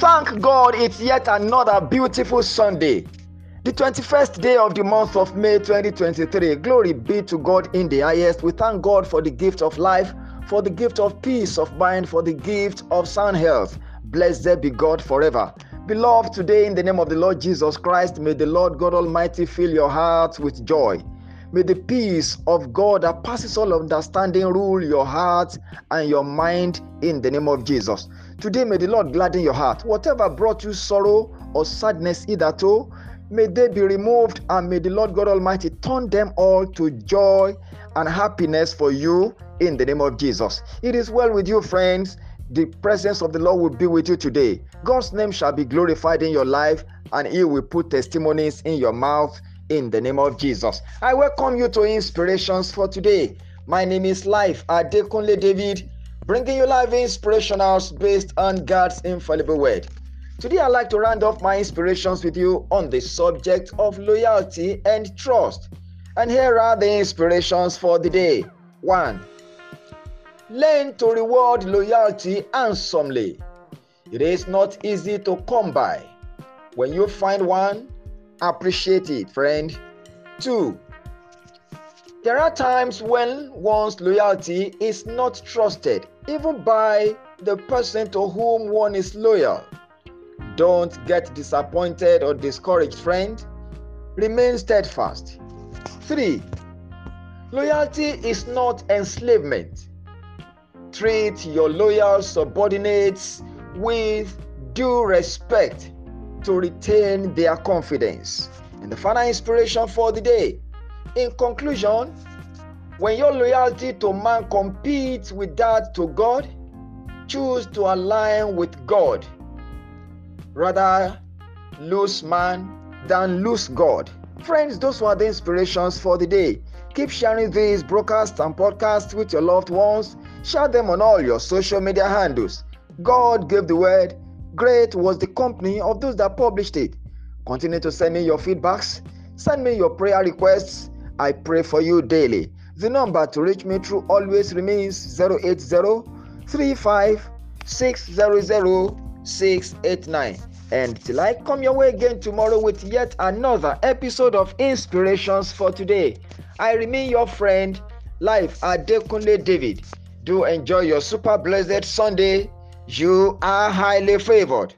Thank God it's yet another beautiful Sunday. The 21st day of the month of May 2023. Glory be to God in the highest. We thank God for the gift of life, for the gift of peace of mind, for the gift of sound health. Blessed be God forever. Beloved, today in the name of the Lord Jesus Christ, may the Lord God Almighty fill your hearts with joy. May the peace of God that passes all understanding rule your heart and your mind in the name of Jesus. Today, may the Lord gladden your heart. Whatever brought you sorrow or sadness, hitherto, may they be removed, and may the Lord God Almighty turn them all to joy and happiness for you in the name of Jesus. It is well with you, friends. The presence of the Lord will be with you today. God's name shall be glorified in your life, and He will put testimonies in your mouth in the name of Jesus. I welcome you to Inspirations for today. My name is Life Adekunle David, bringing you live inspirationals based on God's infallible word. Today, I'd like to round off my inspirations with you on the subject of loyalty and trust. And here are the inspirations for the day. 1. Learn to reward loyalty handsomely. It is not easy to come by. When you find one, appreciate it, friend. Two, there are times when one's loyalty is not trusted, even by the person to whom one is loyal. Don't get disappointed or discouraged, friend. Remain steadfast. 3. Loyalty is not enslavement. Treat your loyal subordinates with due respect to retain their confidence. And the final inspiration for the day. In conclusion, when your loyalty to man competes with that to God, choose to align with God. Rather lose man than lose God. Friends, those were the inspirations for the day. Keep sharing these broadcasts and podcasts with your loved ones. Share them on all your social media handles. God gave the word Great was the company of those that published it. Continue to send me your feedbacks, send me your prayer requests. I pray for you daily. The number to reach me through always remains 080 35 689. And till I come your way again tomorrow with yet another episode of Inspirations for Today, I remain your friend, Life Adekunle David. Do enjoy your super blessed Sunday you are highly favored.